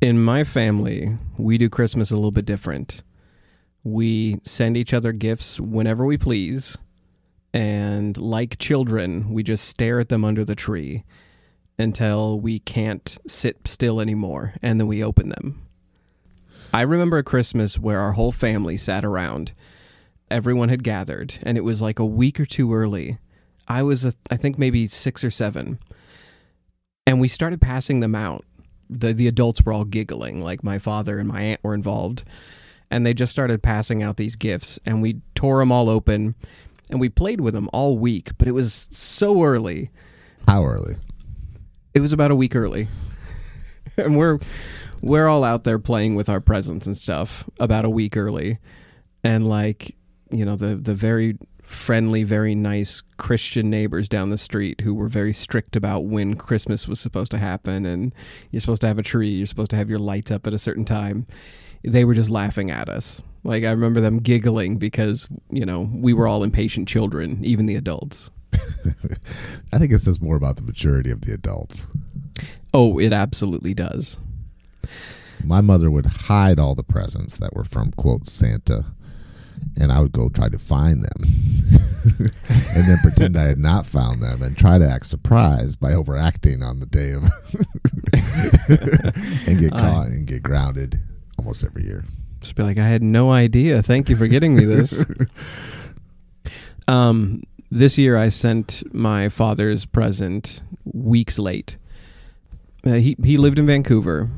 In my family, we do Christmas a little bit different. We send each other gifts whenever we please, and like children, we just stare at them under the tree until we can't sit still anymore, and then we open them. I remember a Christmas where our whole family sat around. Everyone had gathered, and it was like a week or two early. I was, a, I think, maybe six or seven. And we started passing them out the the adults were all giggling, like my father and my aunt were involved, and they just started passing out these gifts, and we tore them all open, and we played with them all week, but it was so early. How early? It was about a week early, and we're we're all out there playing with our presents and stuff about a week early, and like you know the the very friendly, very nice Christian neighbors down the street who were very strict about when Christmas was supposed to happen and you're supposed to have a tree, you're supposed to have your lights up at a certain time. They were just laughing at us. Like I remember them giggling because, you know, we were all impatient children, even the adults. I think it says more about the maturity of the adults. Oh, it absolutely does. My mother would hide all the presents that were from quote Santa and I would go try to find them and then pretend I had not found them and try to act surprised by overacting on the day of and get caught and get grounded almost every year. Just be like, I had no idea. Thank you for getting me this. um, this year I sent my father's present weeks late. Uh, he he lived in Vancouver,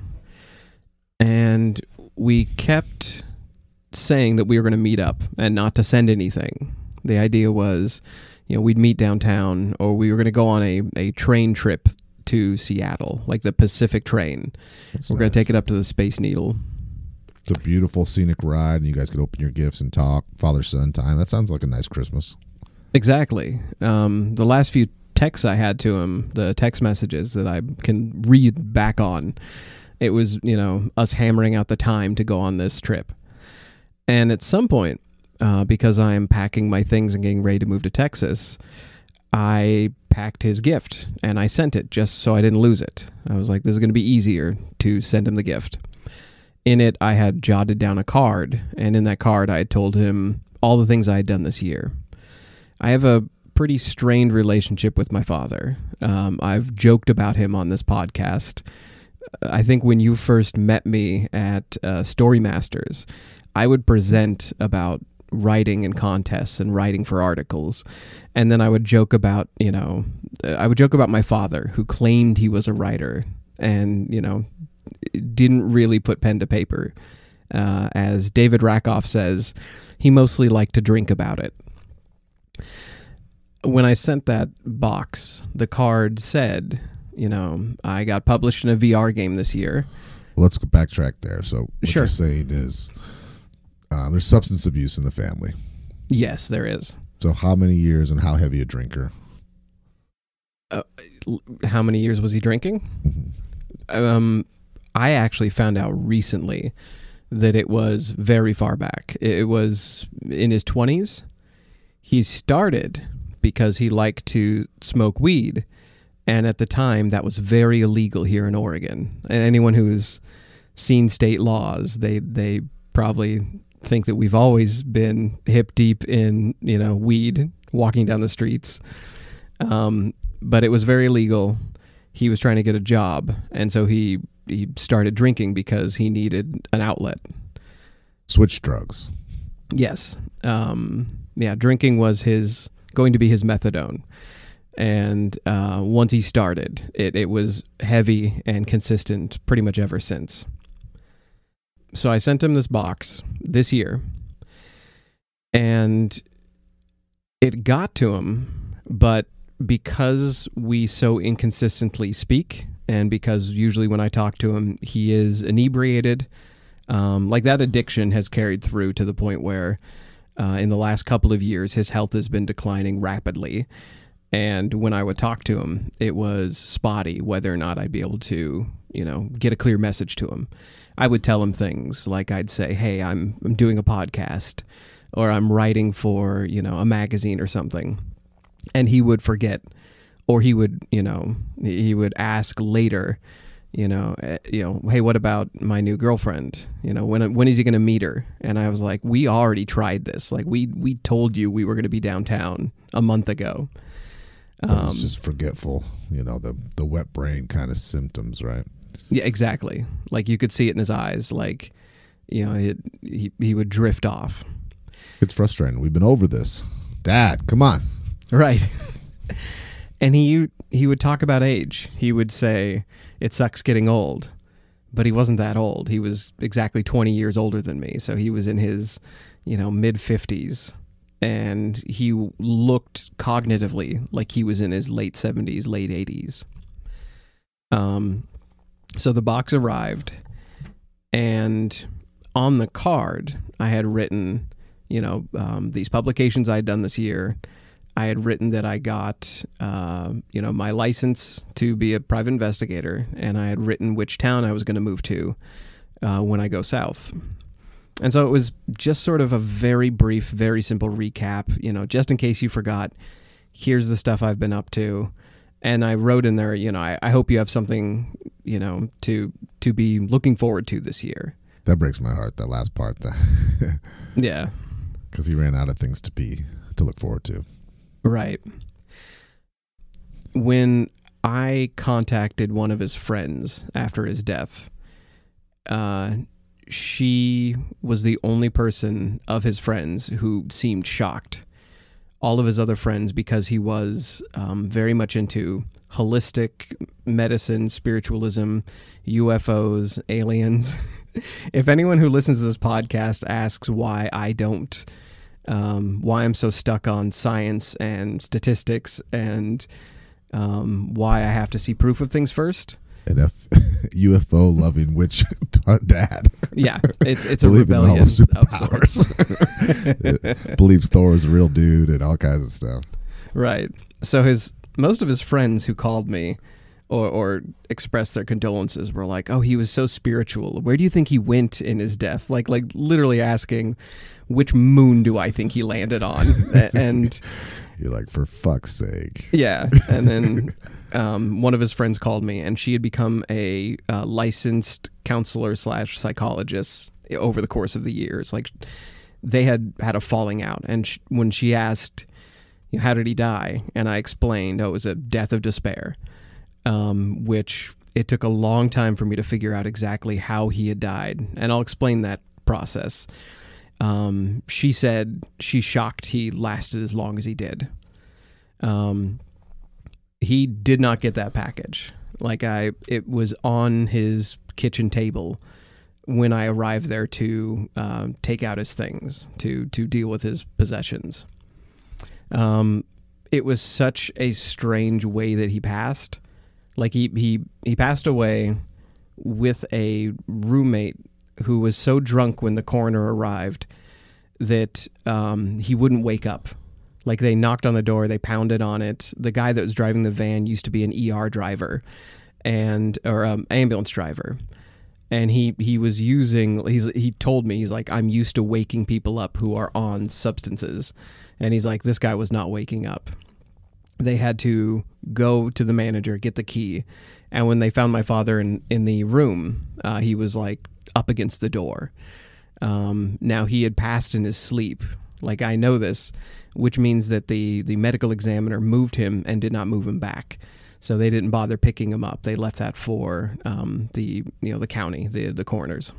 and we kept saying that we were going to meet up and not to send anything. The idea was, you know, we'd meet downtown or we were going to go on a, a train trip to Seattle, like the Pacific train. That's we're nice. going to take it up to the Space Needle. It's a beautiful scenic ride, and you guys could open your gifts and talk father son time. That sounds like a nice Christmas. Exactly. Um, the last few texts I had to him, the text messages that I can read back on, it was you know us hammering out the time to go on this trip. And at some point, uh, because I am packing my things and getting ready to move to Texas, I packed his gift and I sent it just so I didn't lose it. I was like, this is going to be easier to send him the gift. In it, I had jotted down a card, and in that card, I had told him all the things I had done this year. I have a pretty strained relationship with my father. Um, I've joked about him on this podcast. I think when you first met me at uh, Story Masters, I would present about writing in contests and writing for articles. And then I would joke about, you know, I would joke about my father who claimed he was a writer and, you know, didn't really put pen to paper. Uh, as David Rakoff says, he mostly liked to drink about it. When I sent that box, the card said, you know, I got published in a VR game this year. Let's backtrack there. So what sure. you're saying is uh, there's substance abuse in the family. Yes, there is. So, how many years and how heavy a drinker? Uh, how many years was he drinking? Mm-hmm. Um, I actually found out recently that it was very far back. It was in his 20s. He started because he liked to smoke weed. And at the time, that was very illegal here in Oregon. And anyone who has seen state laws, they, they probably think that we've always been hip deep in you know weed walking down the streets. Um, but it was very legal. he was trying to get a job and so he he started drinking because he needed an outlet. Switch drugs. Yes. Um, yeah drinking was his going to be his methadone. And uh, once he started it, it was heavy and consistent pretty much ever since so I sent him this box this year, and it got to him, but because we so inconsistently speak, and because usually when I talk to him, he is inebriated, um, like that addiction has carried through to the point where uh, in the last couple of years, his health has been declining rapidly. And when I would talk to him, it was spotty whether or not I'd be able to, you know, get a clear message to him. I would tell him things like I'd say, "Hey, I'm I'm doing a podcast or I'm writing for, you know, a magazine or something." And he would forget or he would, you know, he would ask later, you know, eh, you know, hey, what about my new girlfriend? You know, when when is he going to meet her? And I was like, we already tried this. Like we we told you we were going to be downtown a month ago. Um, it's just forgetful, you know, the the wet brain kind of symptoms, right? Yeah, exactly. Like you could see it in his eyes. Like, you know, it, he he would drift off. It's frustrating. We've been over this. Dad, come on. Right. and he he would talk about age. He would say, "It sucks getting old." But he wasn't that old. He was exactly 20 years older than me. So he was in his, you know, mid 50s and he looked cognitively like he was in his late 70s, late 80s. Um so the box arrived and on the card I had written, you know, um, these publications I'd done this year I had written that I got, uh, you know, my license to be a private investigator, and I had written which town I was going to move to uh, when I go south. And so it was just sort of a very brief, very simple recap, you know, just in case you forgot. Here's the stuff I've been up to, and I wrote in there, you know, I, I hope you have something, you know, to to be looking forward to this year. That breaks my heart. That last part, Yeah, because he ran out of things to be to look forward to. Right. When I contacted one of his friends after his death, uh, she was the only person of his friends who seemed shocked. All of his other friends, because he was um, very much into holistic medicine, spiritualism, UFOs, aliens. if anyone who listens to this podcast asks why I don't um, why I'm so stuck on science and statistics and um, why I have to see proof of things first. An F- UFO loving witch dad. Yeah, it's it's a rebellion of. Believes Thor is a real dude and all kinds of stuff. right. So his most of his friends who called me or, or expressed their condolences were like, "Oh, he was so spiritual. Where do you think he went in his death?" Like like literally asking, "Which moon do I think he landed on?" And You're like, for fuck's sake. Yeah, and then um, one of his friends called me, and she had become a uh, licensed counselor slash psychologist over the course of the years. Like they had had a falling out, and sh- when she asked, you know, "How did he die?" and I explained, "Oh, it was a death of despair," um, which it took a long time for me to figure out exactly how he had died, and I'll explain that process. Um, she said she's shocked he lasted as long as he did. Um, he did not get that package. Like I, it was on his kitchen table when I arrived there to um, take out his things to to deal with his possessions. Um, it was such a strange way that he passed. Like he he he passed away with a roommate who was so drunk when the coroner arrived that um, he wouldn't wake up. Like they knocked on the door, they pounded on it. The guy that was driving the van used to be an ER driver, and or um, ambulance driver, and he he was using. He's he told me he's like I'm used to waking people up who are on substances, and he's like this guy was not waking up. They had to go to the manager, get the key, and when they found my father in in the room, uh, he was like up against the door. Um, now he had passed in his sleep. Like I know this, which means that the the medical examiner moved him and did not move him back. So they didn't bother picking him up. They left that for um, the you know the county, the the coroners.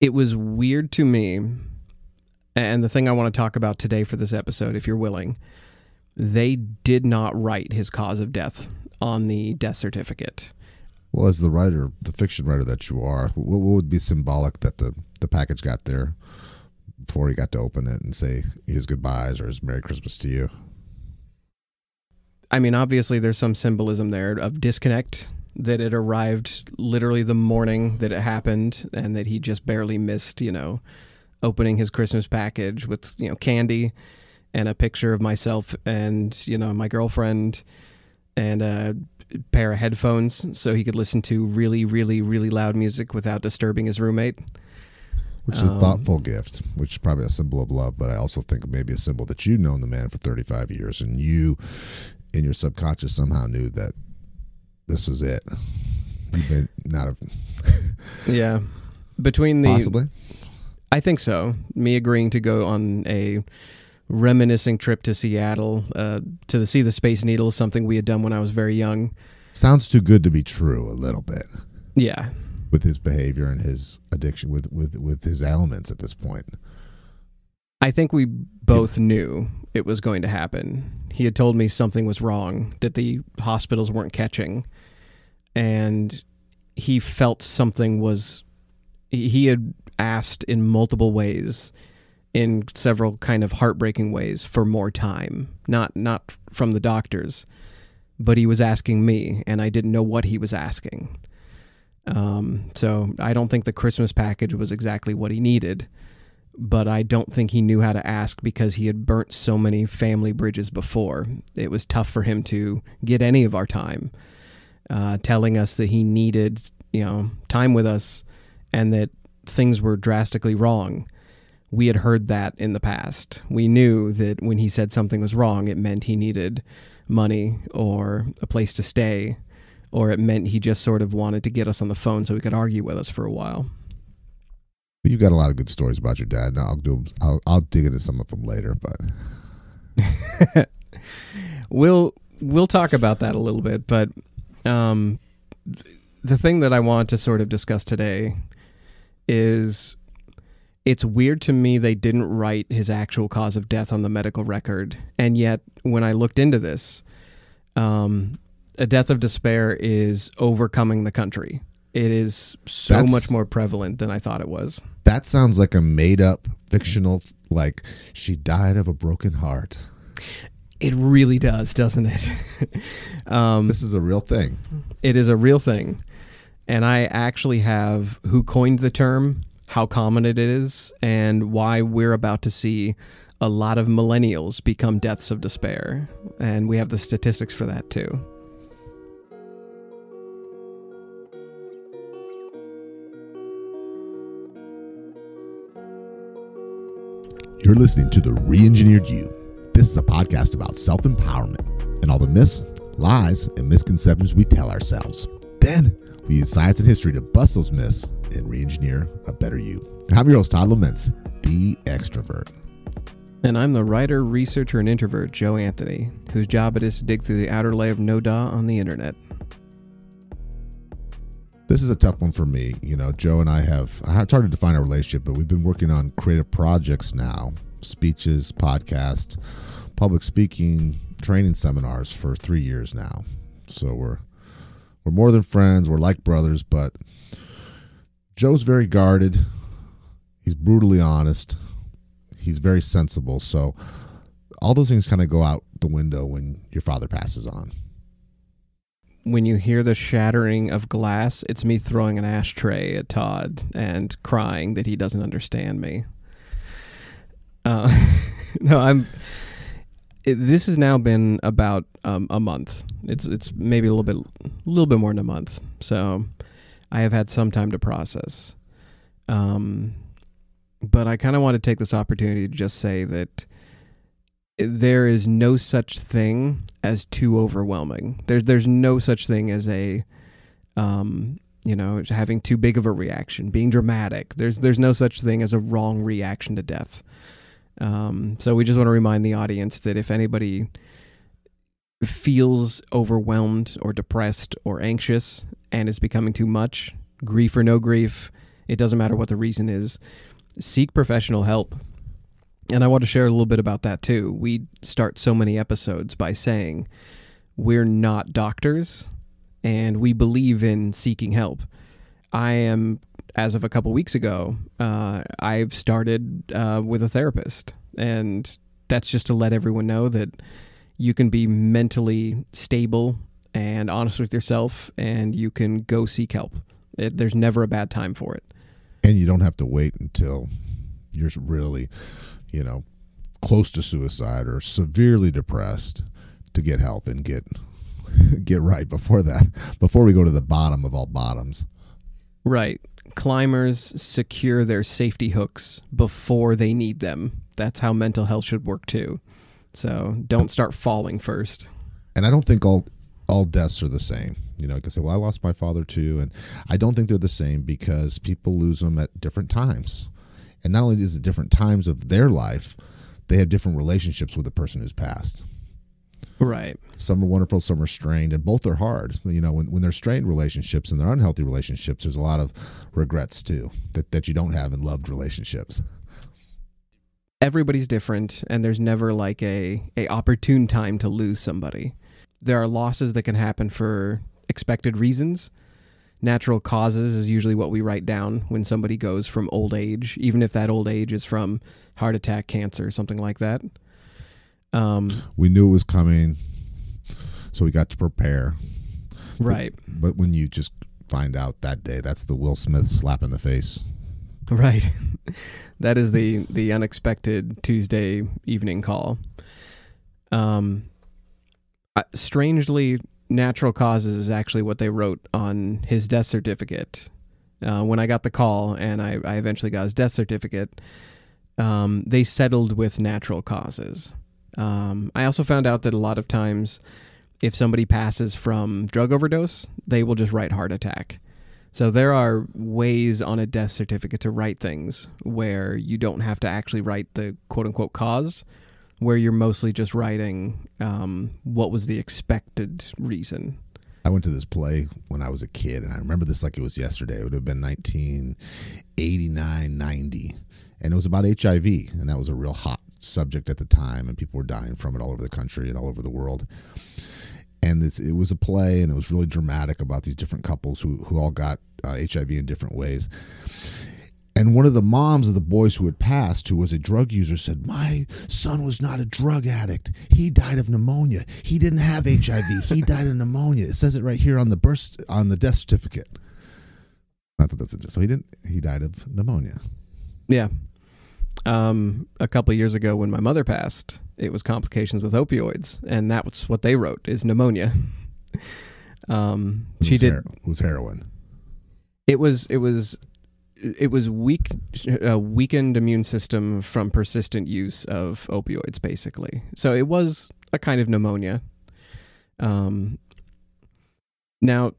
It was weird to me, and the thing I want to talk about today for this episode, if you're willing, they did not write his cause of death on the death certificate. Well, as the writer, the fiction writer that you are, what, what would be symbolic that the, the package got there before he got to open it and say his goodbyes or his Merry Christmas to you? I mean, obviously, there's some symbolism there of disconnect that it arrived literally the morning that it happened, and that he just barely missed, you know, opening his Christmas package with you know candy and a picture of myself and you know my girlfriend and a pair of headphones so he could listen to really, really, really loud music without disturbing his roommate. Which is a Um, thoughtful gift, which is probably a symbol of love, but I also think maybe a symbol that you've known the man for 35 years and you, in your subconscious, somehow knew that this was it. You may not have Yeah. Between the possibly. I think so. Me agreeing to go on a reminiscing trip to Seattle uh, to see the Space Needle, something we had done when I was very young. Sounds too good to be true a little bit Yeah. with his behavior and his addiction with with with his ailments at this point. I think we both knew it was going to happen. He had told me something was wrong, that the hospitals weren't catching. And he felt something was he had asked in multiple ways in several kind of heartbreaking ways for more time. Not not from the doctors, but he was asking me and I didn't know what he was asking. Um, so I don't think the Christmas package was exactly what he needed but I don't think he knew how to ask because he had burnt so many family bridges before. It was tough for him to get any of our time, uh, telling us that he needed, you know, time with us and that things were drastically wrong. We had heard that in the past. We knew that when he said something was wrong, it meant he needed money or a place to stay, or it meant he just sort of wanted to get us on the phone so he could argue with us for a while. You've got a lot of good stories about your dad. Now I'll do. I'll I'll dig into some of them later. But we'll we'll talk about that a little bit, but um, the thing that I want to sort of discuss today is it's weird to me they didn't write his actual cause of death on the medical record, and yet when I looked into this, um, a death of despair is overcoming the country. It is so That's- much more prevalent than I thought it was. that sounds like a made up fictional. Like she died of a broken heart. It really does, doesn't it? um, This is a real thing. It is a real thing. And I actually have who coined the term, how common it is, and why we're about to see a lot of millennials become deaths of despair. And we have the statistics for that too. You're listening to the Reengineered You. This is a podcast about self empowerment and all the myths, lies, and misconceptions we tell ourselves. Then we use science and history to bust those myths and re engineer a better you. I'm your host, Todd Laments, the extrovert. And I'm the writer, researcher, and introvert, Joe Anthony, whose job it is to dig through the outer layer of no da on the internet. This is a tough one for me. You know, Joe and I have, it's hard to define our relationship, but we've been working on creative projects now speeches, podcasts, public speaking, training seminars for three years now. So we're, we're more than friends. We're like brothers, but Joe's very guarded. He's brutally honest. He's very sensible. So all those things kind of go out the window when your father passes on. When you hear the shattering of glass, it's me throwing an ashtray at Todd and crying that he doesn't understand me. Uh, no, I'm. It, this has now been about um, a month. It's it's maybe a little bit a little bit more than a month. So I have had some time to process. Um, but I kind of want to take this opportunity to just say that there is no such thing as too overwhelming. There's there's no such thing as a um, you know, having too big of a reaction, being dramatic. There's there's no such thing as a wrong reaction to death. Um, so we just want to remind the audience that if anybody feels overwhelmed or depressed or anxious and is becoming too much, grief or no grief, it doesn't matter what the reason is, seek professional help. And I want to share a little bit about that too. We start so many episodes by saying we're not doctors and we believe in seeking help. I am, as of a couple weeks ago, uh, I've started uh, with a therapist. And that's just to let everyone know that you can be mentally stable and honest with yourself and you can go seek help. It, there's never a bad time for it. And you don't have to wait until you're really, you know, close to suicide or severely depressed to get help and get get right before that before we go to the bottom of all bottoms. Right. Climbers secure their safety hooks before they need them. That's how mental health should work too. So don't start falling first. And I don't think all all deaths are the same. You know, you can say, well, I lost my father too. And I don't think they're the same because people lose them at different times. And not only is it different times of their life, they have different relationships with the person who's passed. Right. Some are wonderful, some are strained, and both are hard. You know, when, when they're strained relationships and they're unhealthy relationships, there's a lot of regrets too that, that you don't have in loved relationships. Everybody's different, and there's never like a, a opportune time to lose somebody. There are losses that can happen for expected reasons. Natural causes is usually what we write down when somebody goes from old age, even if that old age is from heart attack, cancer, something like that. Um, We knew it was coming, so we got to prepare. right, But when you just find out that day, that's the Will Smith slap in the face. right. that is the the unexpected Tuesday evening call. Um, strangely, natural causes is actually what they wrote on his death certificate. Uh, when I got the call and I, I eventually got his death certificate, um, they settled with natural causes. Um, I also found out that a lot of times, if somebody passes from drug overdose, they will just write heart attack. So there are ways on a death certificate to write things where you don't have to actually write the quote unquote cause, where you're mostly just writing um, what was the expected reason. I went to this play when I was a kid, and I remember this like it was yesterday. It would have been 1989, 90. And it was about HIV, and that was a real hot subject at the time, and people were dying from it all over the country and all over the world. And this, it was a play, and it was really dramatic about these different couples who, who all got uh, HIV in different ways. And one of the moms of the boys who had passed, who was a drug user, said, My son was not a drug addict. He died of pneumonia. He didn't have HIV. He died of pneumonia. It says it right here on the birth on the death certificate. Not that that's it. So he didn't he died of pneumonia. Yeah. Um, a couple of years ago, when my mother passed, it was complications with opioids, and that was what they wrote is pneumonia. um, she did. her- it was heroin. It was it was it was weak a weakened immune system from persistent use of opioids basically. So it was a kind of pneumonia. Um now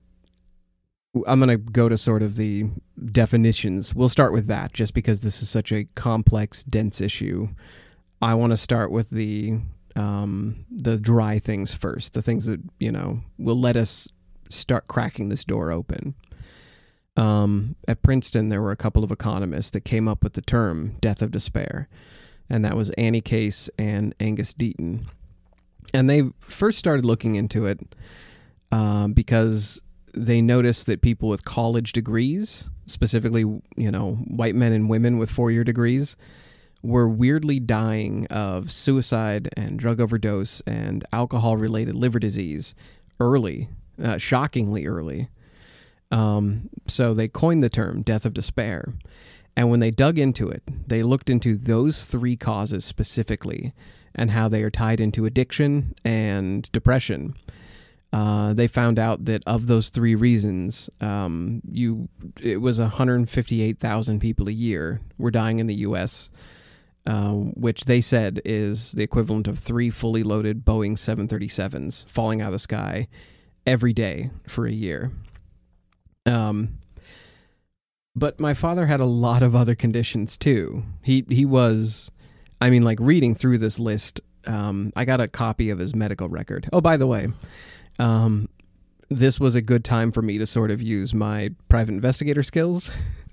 I'm going to go to sort of the definitions. We'll start with that just because this is such a complex dense issue. I want to start with the um the dry things first, the things that, you know, will let us start cracking this door open um, at Princeton, there were a couple of economists that came up with the term death of despair, and that was Annie Case and Angus Deaton. And they first started looking into it um, because they noticed that people with college degrees, specifically, you know, white men and women with four year degrees, were weirdly dying of suicide and drug overdose and alcohol related liver disease early, uh, shockingly early. Um, so they coined the term death of despair. And when they dug into it, they looked into those three causes specifically and how they are tied into addiction and depression. Uh, they found out that of those three reasons, um, you it was 158,000 people a year were dying in the U.S., uh, which they said is the equivalent of three fully loaded Boeing 737s falling out of the sky every day for a year. Um, but my father had a lot of other conditions too. He he was, I mean, like reading through this list. Um, I got a copy of his medical record. Oh, by the way, um, this was a good time for me to sort of use my private investigator skills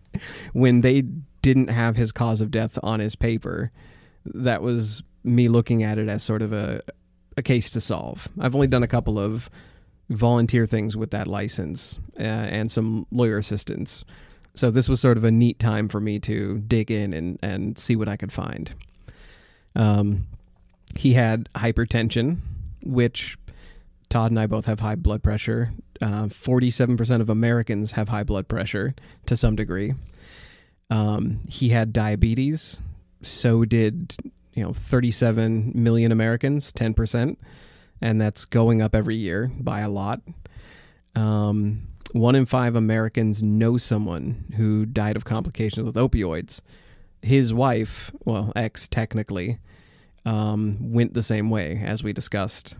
when they didn't have his cause of death on his paper. That was me looking at it as sort of a a case to solve. I've only done a couple of volunteer things with that license uh, and some lawyer assistance. So this was sort of a neat time for me to dig in and, and see what I could find. Um, he had hypertension, which Todd and I both have high blood pressure. Uh, 47% of Americans have high blood pressure to some degree. Um, he had diabetes. So did, you know, 37 million Americans, 10% and that's going up every year by a lot. Um, one in five Americans know someone who died of complications with opioids. His wife, well, ex technically, um, went the same way as we discussed.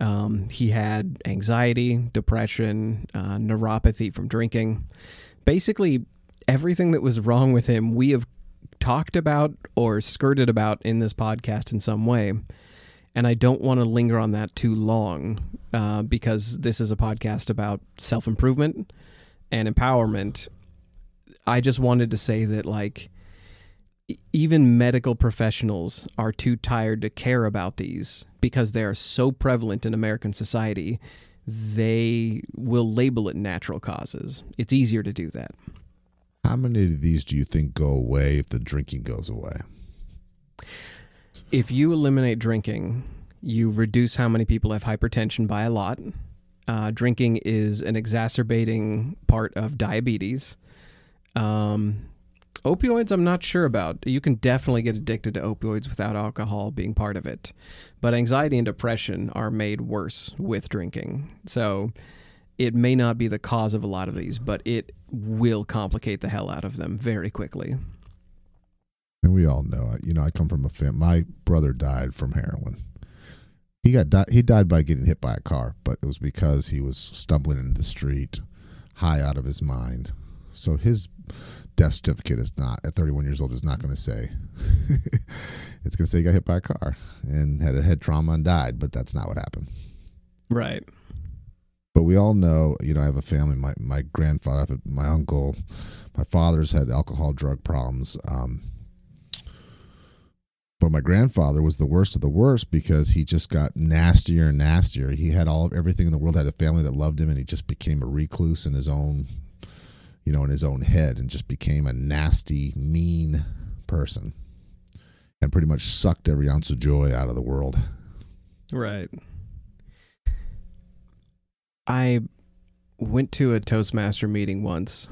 Um, he had anxiety, depression, uh, neuropathy from drinking. Basically, everything that was wrong with him, we have talked about or skirted about in this podcast in some way. And I don't want to linger on that too long uh, because this is a podcast about self improvement and empowerment. I just wanted to say that, like, even medical professionals are too tired to care about these because they are so prevalent in American society. They will label it natural causes. It's easier to do that. How many of these do you think go away if the drinking goes away? If you eliminate drinking, you reduce how many people have hypertension by a lot. Uh, drinking is an exacerbating part of diabetes. Um, opioids, I'm not sure about. You can definitely get addicted to opioids without alcohol being part of it. But anxiety and depression are made worse with drinking. So it may not be the cause of a lot of these, but it will complicate the hell out of them very quickly. And we all know, it. you know, I come from a family. My brother died from heroin. He got di- he died by getting hit by a car, but it was because he was stumbling in the street, high out of his mind. So his death certificate is not at 31 years old is not going to say it's going to say he got hit by a car and had a head trauma and died, but that's not what happened. Right. But we all know, you know, I have a family. My my grandfather, my uncle, my father's had alcohol, drug problems. Um, but my grandfather was the worst of the worst because he just got nastier and nastier. He had all of everything in the world, had a family that loved him, and he just became a recluse in his own, you know, in his own head, and just became a nasty, mean person, and pretty much sucked every ounce of joy out of the world. Right. I went to a Toastmaster meeting once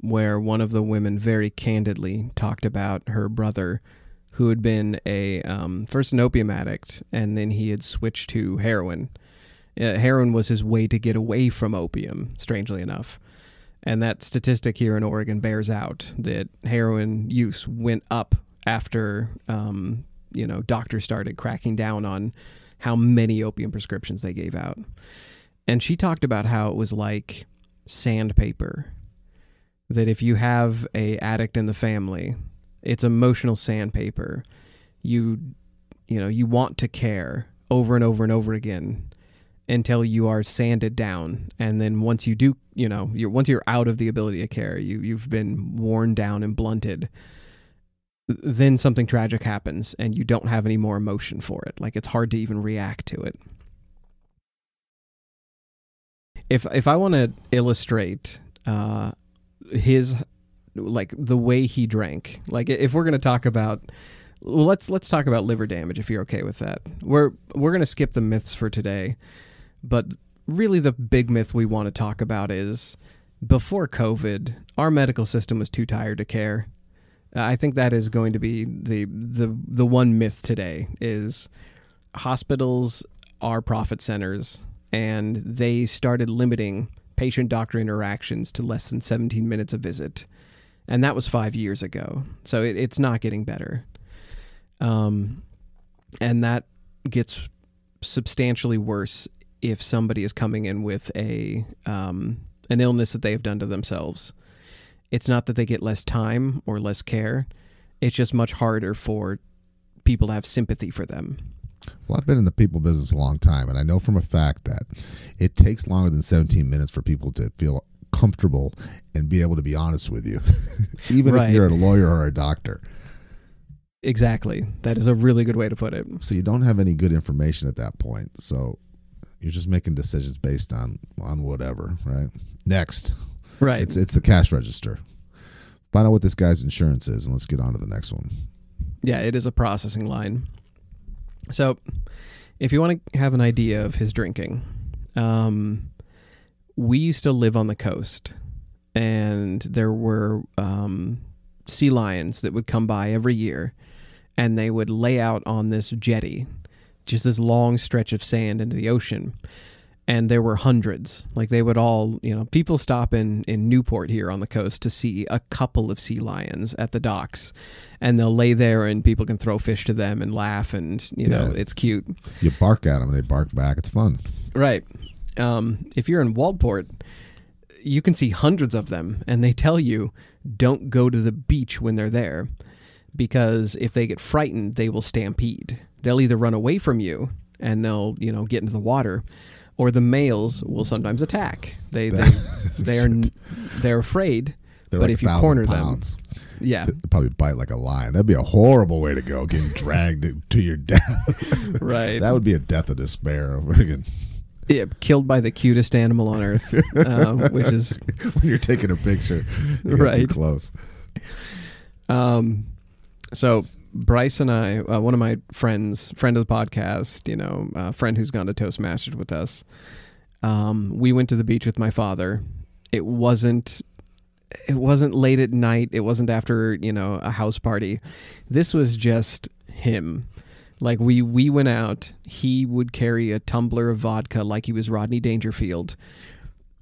where one of the women very candidly talked about her brother who had been a um, first an opium addict and then he had switched to heroin. Uh, heroin was his way to get away from opium, strangely enough. And that statistic here in Oregon bears out that heroin use went up after um, you know doctors started cracking down on how many opium prescriptions they gave out. And she talked about how it was like sandpaper that if you have a addict in the family it's emotional sandpaper. You you know you want to care over and over and over again until you are sanded down. And then once you do you know you're once you're out of the ability to care you you've been worn down and blunted then something tragic happens and you don't have any more emotion for it. Like it's hard to even react to it. If if I want to illustrate uh, his like the way he drank, like if we're going to talk about well, let's let's talk about liver damage if you're okay with that. We're we're going to skip the myths for today, but really the big myth we want to talk about is before COVID, our medical system was too tired to care. I think that is going to be the the the one myth today is hospitals are profit centers and they started limiting patient doctor interactions to less than 17 minutes a visit. And that was five years ago. So it, it's not getting better. Um, and that gets substantially worse if somebody is coming in with a um, an illness that they have done to themselves. It's not that they get less time or less care. It's just much harder for people to have sympathy for them. Well, I've been in the people business a long time, and I know from a fact that it takes longer than 17 minutes for people to feel comfortable and be able to be honest with you, even right. if you're a lawyer or a doctor. Exactly. That is a really good way to put it. So you don't have any good information at that point. So you're just making decisions based on on whatever, right? Next. Right. It's it's the cash register. Find out what this guy's insurance is and let's get on to the next one. Yeah, it is a processing line. So, if you want to have an idea of his drinking, um, we used to live on the coast, and there were um, sea lions that would come by every year, and they would lay out on this jetty, just this long stretch of sand into the ocean. and there were hundreds. Like they would all, you know, people stop in in Newport here on the coast to see a couple of sea lions at the docks, and they'll lay there and people can throw fish to them and laugh and you know it's cute. You bark at them and they bark back. It's fun. Right. Um, if you're in Waldport, you can see hundreds of them, and they tell you don't go to the beach when they're there because if they get frightened, they will stampede. They'll either run away from you and they'll, you know, get into the water, or the males will sometimes attack. They they they are they're afraid. They're but like if you corner pounds. them, yeah, They'd probably bite like a lion. That'd be a horrible way to go, getting dragged to your death. right. that would be a death of despair. Yeah, killed by the cutest animal on earth, uh, which is when you're taking a picture, you get too Right. close. Um, so Bryce and I, uh, one of my friends, friend of the podcast, you know, a friend who's gone to Toastmasters with us, um, we went to the beach with my father. It wasn't. It wasn't late at night. It wasn't after you know a house party. This was just him. Like we we went out. He would carry a tumbler of vodka like he was Rodney Dangerfield,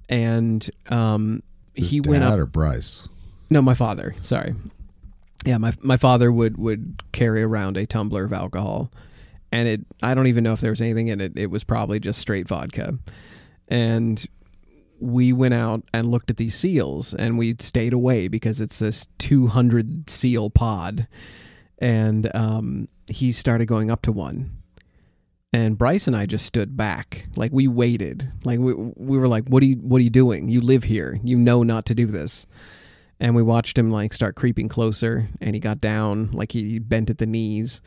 and um, His he went dad up or Bryce. no, my father. Sorry. Yeah, my my father would would carry around a tumbler of alcohol, and it. I don't even know if there was anything in it. It was probably just straight vodka, and we went out and looked at these seals, and we stayed away because it's this two hundred seal pod, and um, he started going up to one. And Bryce and I just stood back, like we waited, like we we were like, "What are you What are you doing? You live here. You know not to do this." And we watched him like start creeping closer and he got down like he bent at the knees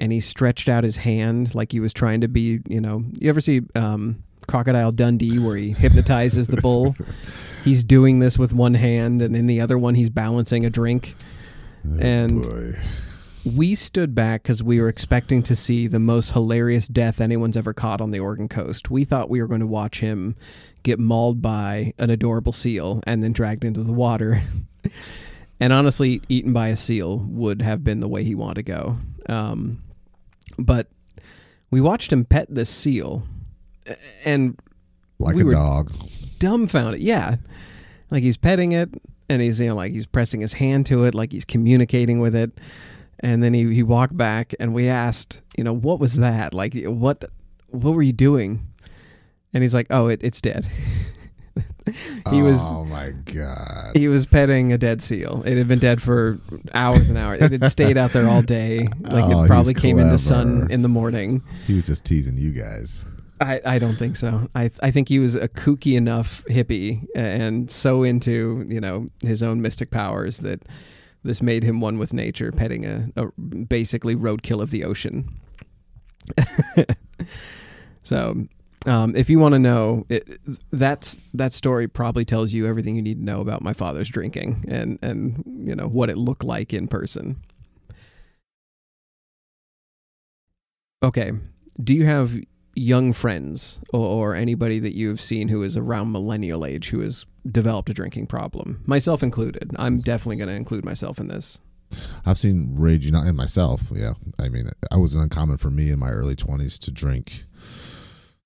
and he stretched out his hand like he was trying to be you know you ever see um, crocodile dundee where he hypnotizes the bull he's doing this with one hand and in the other one he's balancing a drink And- Oh, boy. we stood back because we were expecting to see the most hilarious death anyone's ever caught on the Oregon coast. We thought we were going to watch him get mauled by an adorable seal and then dragged into the water. and honestly, eaten by a seal would have been the way he wanted to go. Um, but we watched him pet this seal, and like we a were- dog. dumbfounded. Yeah, like he's petting it, and he's you know like he's pressing his hand to it, like he's communicating with it. And then he he walked back, and we asked, you know, what was that? Like what what were you doing? And he's like, oh, it, it's dead. he was Oh my god. he was petting a dead seal. It had been dead for hours and hours. It had stayed out there all day. Like Oh, it probably came into the sun in the morning. He was just teasing you guys. I, I don't think so. I I think he was a kooky enough hippie and so into you know his own mystic powers that this made him one with nature, petting a, a basically roadkill of the ocean. so, um, if you want to know, it, that's that story probably tells you everything you need to know about my father's drinking and and you know what it looked like in person. Okay, do you have young friends or, or anybody that you've seen who is around millennial age who has developed a drinking problem, myself included. I'm definitely going to include myself in this. I've seen raging in myself. Yeah, I mean, I was uncommon for me in my early twenties to drink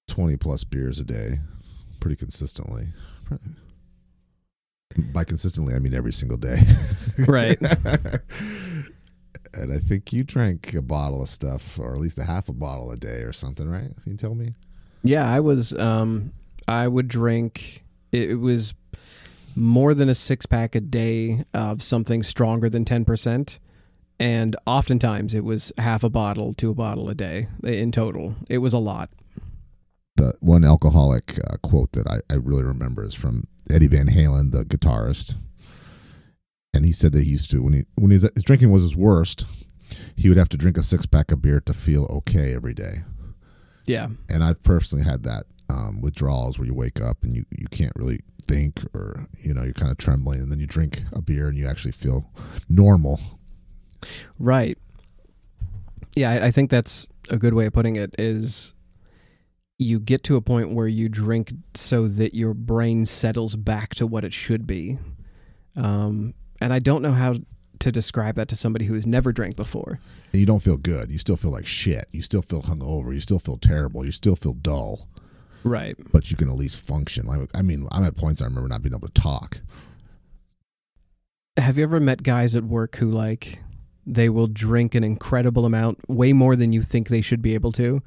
twenty plus beers a day, pretty consistently. By consistently, I mean every single day. Right. and I think you drank a bottle of stuff, or at least a half a bottle a day, or something, right? Can you tell me? Yeah, I was. Um, I would drink. It, it was more than a six pack a day of something stronger than ten percent, and oftentimes it was half a bottle to a bottle a day in total. It was a lot. The one alcoholic uh, quote that I, I really remember is from Eddie Van Halen, the guitarist, and he said that he used to when he when his, his drinking was his worst, he would have to drink a six pack of beer to feel okay every day. Yeah, And I've personally had that um, withdrawals where you wake up and you you can't really think or you know you're kind of trembling, and then you drink a beer and you actually feel normal. right. Yeah, I, I think that's a good way of putting it. Is you get to a point where you drink so that your brain settles back to what it should be. Um, and I don't know how to describe that to somebody who has never drank before. And you don't feel good. You still feel like shit. You still feel hungover. You still feel terrible. You still feel dull. Right. but you can at least function. Like I mean, I'm at points I remember not being able to talk. Have you ever met guys at work who like they will drink an incredible amount, way more than you think they should be able to,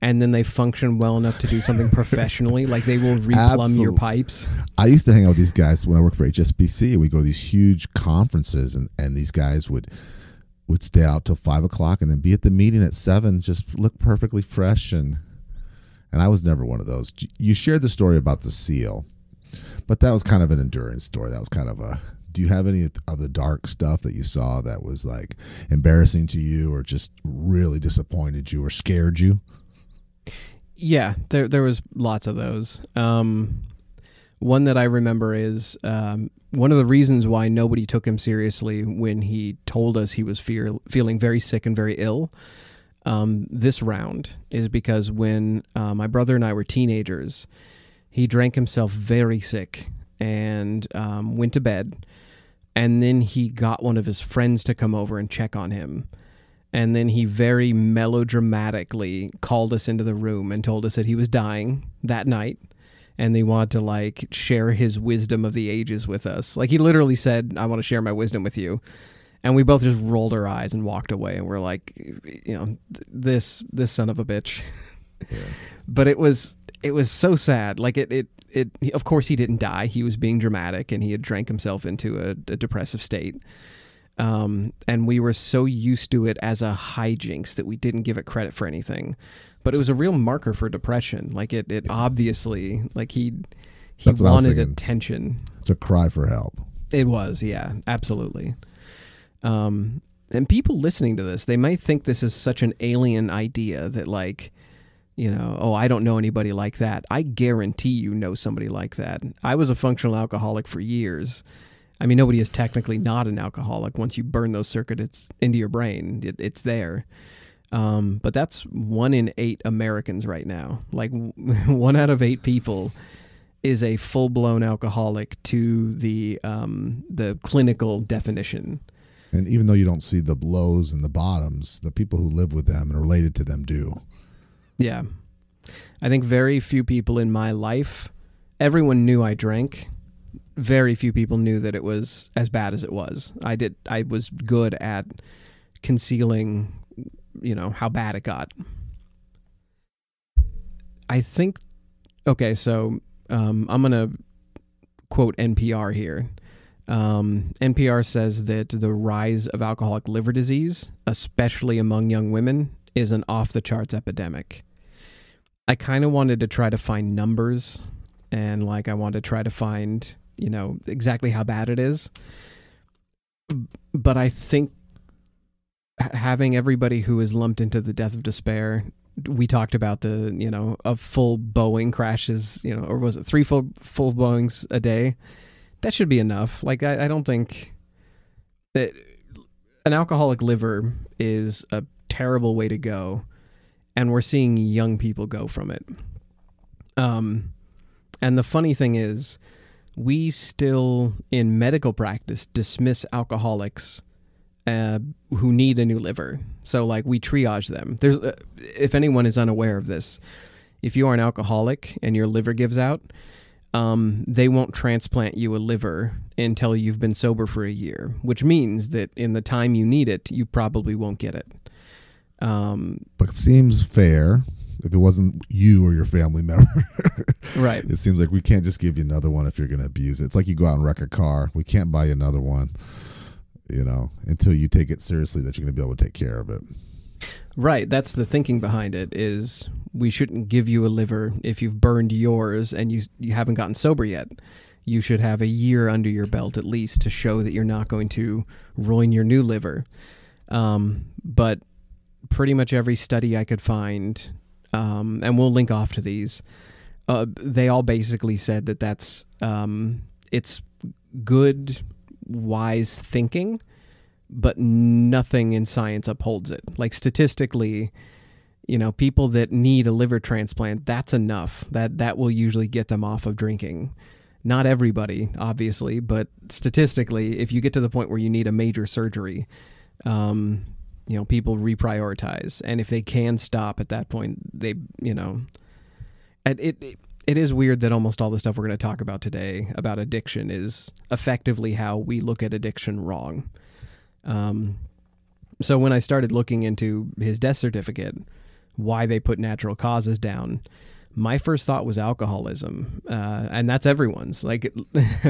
and then they function well enough to do something professionally? Like they will replumb your pipes. I used to hang out with these guys when I worked for HSBC. We go to these huge conferences, and, and these guys would would stay out till five o'clock and then be at the meeting at seven, just look perfectly fresh. And and I was never one of those. You shared the story about the seal, but that was kind of an endurance story. That was kind of a. Do you have any of the dark stuff that you saw that was like embarrassing to you, or just really disappointed you, or scared you? Yeah, there there was lots of those. Um, one that I remember is um, one of the reasons why nobody took him seriously when he told us he was fear, feeling very sick and very ill. Um, this round is because when uh, my brother and I were teenagers, he drank himself very sick and um, went to bed, and then he got one of his friends to come over and check on him. And then he very melodramatically called us into the room and told us that he was dying that night and they wanted to like share his wisdom of the ages with us. Like he literally said, "I want to share my wisdom with you." And we both just rolled our eyes and walked away and we're like, you know, this this son of a bitch. But it was it was so sad. Like it it it of course he didn't die. He was being dramatic and he had drank himself into a, a depressive state. Um, and we were so used to it as a hijinks that we didn't give it credit for anything. But it was a real marker for depression. Like it, it obviously like he he That's what I was wanted attention. It's a cry for help. It was, yeah, absolutely. Um, and people listening to this, they might think this is such an alien idea that, like, you know, oh, I don't know anybody like that. I guarantee you know somebody like that. I was a functional alcoholic for years. I mean, nobody is technically not an alcoholic. Once you burn those circuits into your brain, it, it's there. Um, but that's one in eight Americans right now. Like one out of eight people is a full blown alcoholic to the um, the clinical definition. And even though you don't see the lows and the bottoms, the people who live with them and related to them do. Yeah, I think very few people in my life, everyone knew I drank. Very few people knew that it was as bad as it was. I did. I was good at concealing, you know, how bad it got. I think. Okay, so um, I'm gonna quote NPR here. Um, NPR says that the rise of alcoholic liver disease, especially among young women, is an off the charts epidemic. I kind of wanted to try to find numbers and like I wanted to try to find, you know, exactly how bad it is. But I think having everybody who is lumped into the death of despair, we talked about the, you know, a full Boeing crashes, you know, or was it three full full Boeings a day? That should be enough. Like I, I don't think that an alcoholic liver is a terrible way to go and we're seeing young people go from it. Um, and the funny thing is, we still in medical practice dismiss alcoholics uh, who need a new liver. So like we triage them. There's, uh, if anyone is unaware of this, if you are an alcoholic and your liver gives out, um, they won't transplant you a liver until you've been sober for a year, which means that in the time you need it, you probably won't get it. Um, But seems fair if it wasn't you or your family member. right. it seems like we can't just give you another one if you're going to abuse it. It's like you go out and wreck a car. We can't buy you another one, you know, until you take it seriously that you're going to be able to take care of it. Right, that's the thinking behind it is we shouldn't give you a liver if you've burned yours and you you haven't gotten sober yet. You should have a year under your belt at least to show that you're not going to ruin your new liver. Um, but pretty much every study I could find, um, and we'll link off to these, uh, they all basically said that that's um, it's good, wise thinking but nothing in science upholds it. Like statistically, you know, people that need a liver transplant, that's enough. That that will usually get them off of drinking. Not everybody, obviously, but statistically, if you get to the point where you need a major surgery, um, you know, people reprioritize, and if they can stop at that point, they, you know, it, it it is weird that almost all the stuff we're going to talk about today about addiction is effectively how we look at addiction wrong. Um, so when I started looking into his death certificate, why they put natural causes down, my first thought was alcoholism, uh, and that's everyone's. Like,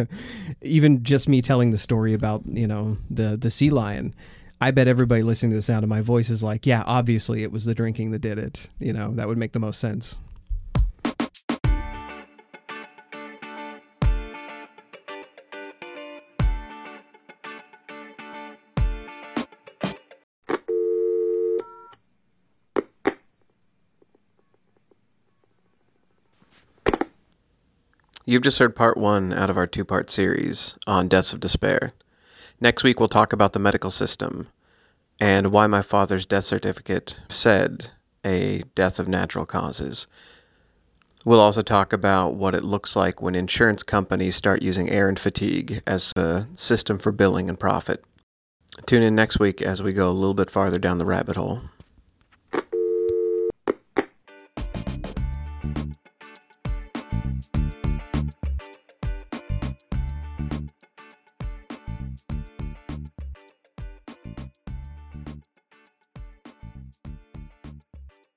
even just me telling the story about you know the the sea lion. I bet everybody listening to the sound of my voice is like, yeah, obviously it was the drinking that did it. You know, that would make the most sense. You've just heard part one out of our two part series on Deaths of Despair. Next week, we'll talk about the medical system and why my father's death certificate said a death of natural causes. We'll also talk about what it looks like when insurance companies start using errand fatigue as a system for billing and profit. Tune in next week as we go a little bit farther down the rabbit hole.